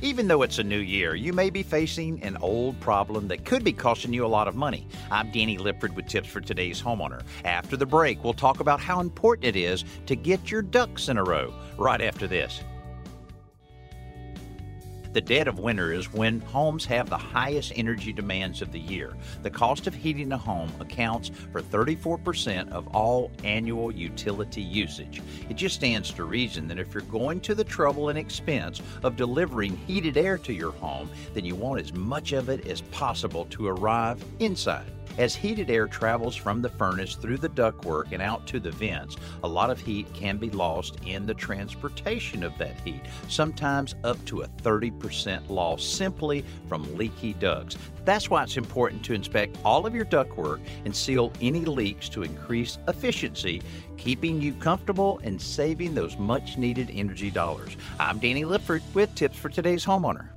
Even though it's a new year, you may be facing an old problem that could be costing you a lot of money. I'm Danny Lipford with tips for today's homeowner. After the break, we'll talk about how important it is to get your ducks in a row right after this. The dead of winter is when homes have the highest energy demands of the year. The cost of heating a home accounts for 34% of all annual utility usage. It just stands to reason that if you're going to the trouble and expense of delivering heated air to your home, then you want as much of it as possible to arrive inside. As heated air travels from the furnace through the ductwork and out to the vents, a lot of heat can be lost in the transportation of that heat, sometimes up to a 30% loss simply from leaky ducts. That's why it's important to inspect all of your ductwork and seal any leaks to increase efficiency, keeping you comfortable and saving those much needed energy dollars. I'm Danny Lipford with tips for today's homeowner.